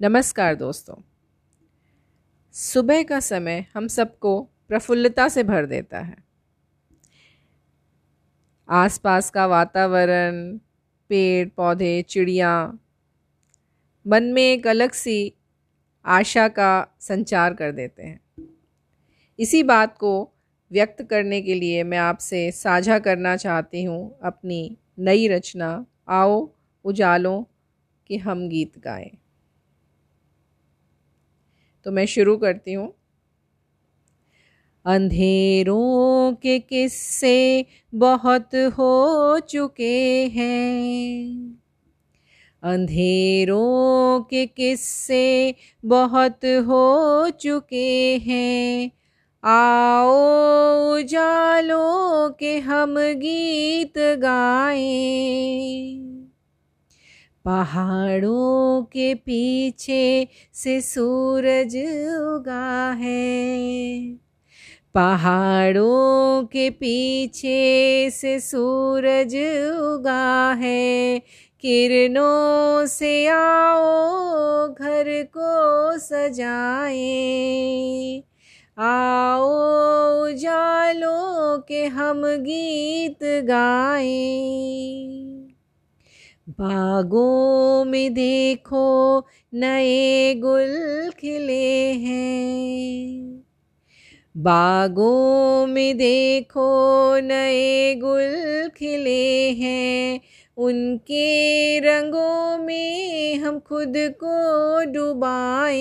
नमस्कार दोस्तों। सुबह का समय हम सबको प्रफुल्लता से भर देता है। आसपास का वातावरण, पेड़, पौधे, चिड़िया, मन में एक अलग सी आशा का संचार कर देते हैं। इसी बात को व्यक्त करने के लिए मैं आपसे साझा करना चाहती हूँ अपनी नई रचना, आओ उजालों के हम गीत गाएँ। तो मैं शुरू करती हूँ। अंधेरों के किस्से बहुत हो चुके हैं। अंधेरों के किस्से बहुत हो चुके हैं। आओ उजालों के हम गीत गाएँ। पहाड़ों के पीछे से सूरज उगा है। पहाड़ों के पीछे से सूरज उगा है। किरणों से आओ, घर को सजाए। आओ, उजालों के हम गीत गाएँ। बागों में देखो नए गुल खिले हैं। बागों में देखो नए गुल खिले हैं। उनके रंगों में हम खुद को डुबाए।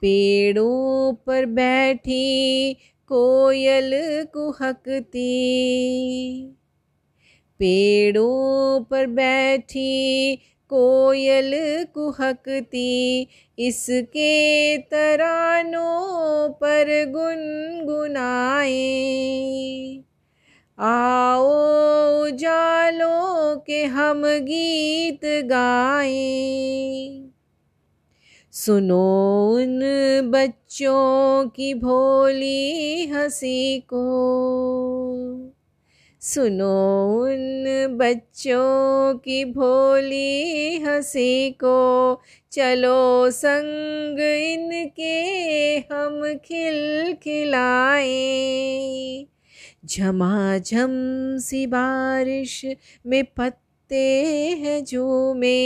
पेड़ों पर बैठी कोयल कुहकती। पेड़ों पर बैठी कोयल कुहकती, इसके तरानों पर गुनगुनाए। आओ उजालों के हम गीत गाए। सुनो उन बच्चों की भोली हँसी को। सुनो उन बच्चों की भोली हँसी को। चलो संग इनके हम खिल खिलाए। झमाझम सी बारिश में पत्ते हैं झूमे।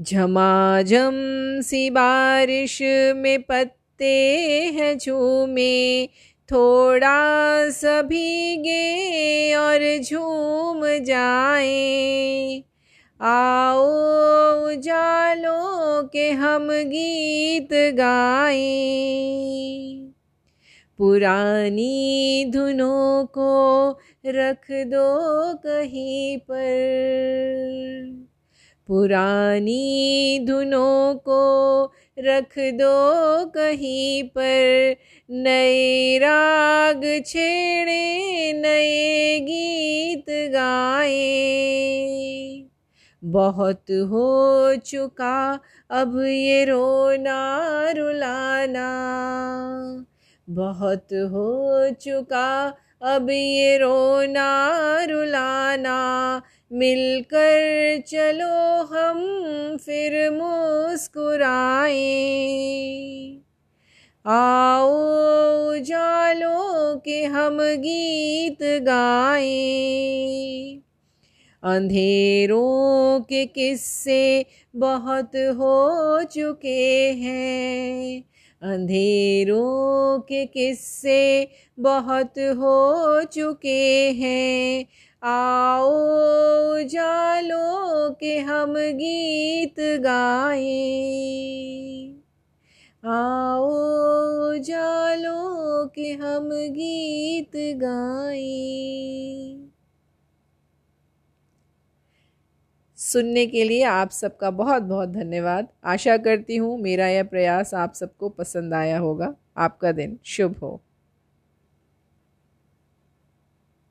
झमाझम सी बारिश में पत्ते हैं झूमे। थोड़ा सा भीगे और झूम जाए। आओ उजालों के हम गीत गाए। पुरानी धुनों को रख दो कहीं पर। पुरानी धुनों को रख दो कहीं पर। नए राग छेड़े, नए गीत गाए। बहुत हो चुका अब ये रोना रुलाना। बहुत हो चुका अब ये रोना रुलाना। मिलकर चलो हम फिर मुस्कुराए। आओ उजालों के हम गीत गाए। अंधेरों के किस्से बहुत हो चुके हैं। अंधेरों के किस्से बहुत हो चुके हैं। आओ उजालों के हम गीत गाए। आओ जालो के हम गीत गाए। सुनने के लिए आप सबका बहुत बहुत धन्यवाद। आशा करती हूँ मेरा यह प्रयास आप सबको पसंद आया होगा। आपका दिन शुभ हो।